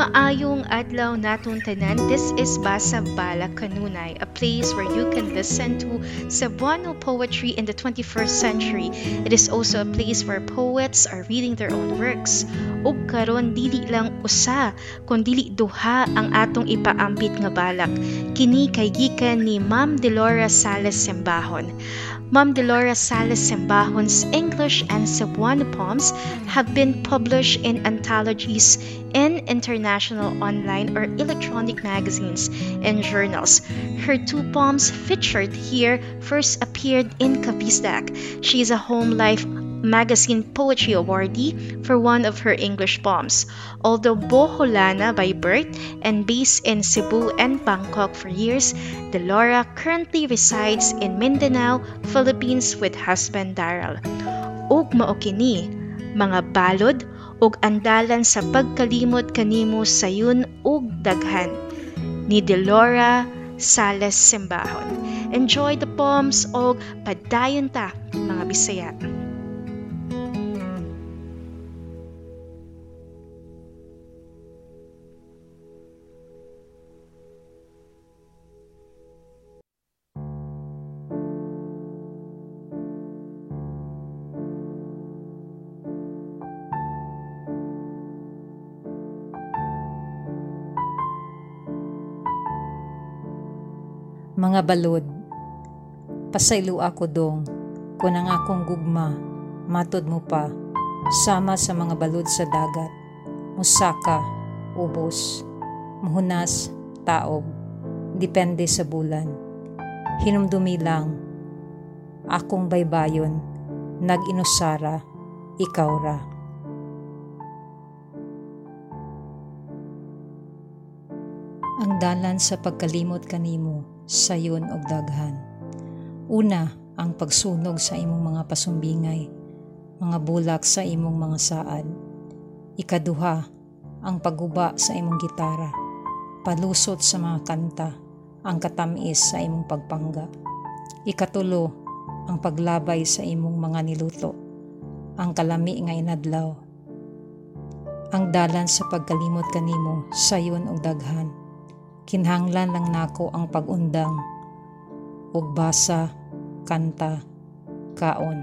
adlaw naton tanan. This is Basa Bala Kanunay, a place where you can listen to Cebuano poetry in the 21st century. It is also a place where poets are reading their own works. Ug karon dili lang usa, kun dili duha ang atong ipaambit nga balak. Kini kay gikan ni Ma'am Delora Sales Sembahon. Ma'am Delora Salas Sembahon's English and Cebuano poems have been published in anthologies in international online or electronic magazines and journals. Her two poems featured here first appeared in Kavisdak. She is a home life Magazine Poetry Awardee for one of her English poems. Although Boholana by birth and based in Cebu and Bangkok for years, Delora currently resides in Mindanao, Philippines with husband Daryl. Ug mao kini, mga balod ug andalan sa pagkalimot kanimo sayon ug daghan ni Delora Sales Simbahon. Enjoy the poems og padayon ta mga Bisaya. Mga balod, pasaylo ako dong, kung ang akong gugma, matod mo pa, sama sa mga balod sa dagat, musaka, ubos, muhunas, taob, depende sa bulan. Hinumdumi lang, akong baybayon, nag-inusara, ikaw ra. Ang dalan sa pagkalimot kanimo, sayon og daghan. Una, ang pagsunog sa imong mga pasumbingay, mga bulak sa imong mga saad. Ikaduha, ang pagguba sa imong gitara, palusot sa mga kanta, ang katamis sa imong pagpangga. Ikatulo, ang paglabay sa imong mga niluto, ang kalami nga inadlaw. Ang dalan sa pagkalimot kanimo, sayon og daghan kinhanglan lang nako ang pagundang ug basa kanta kaon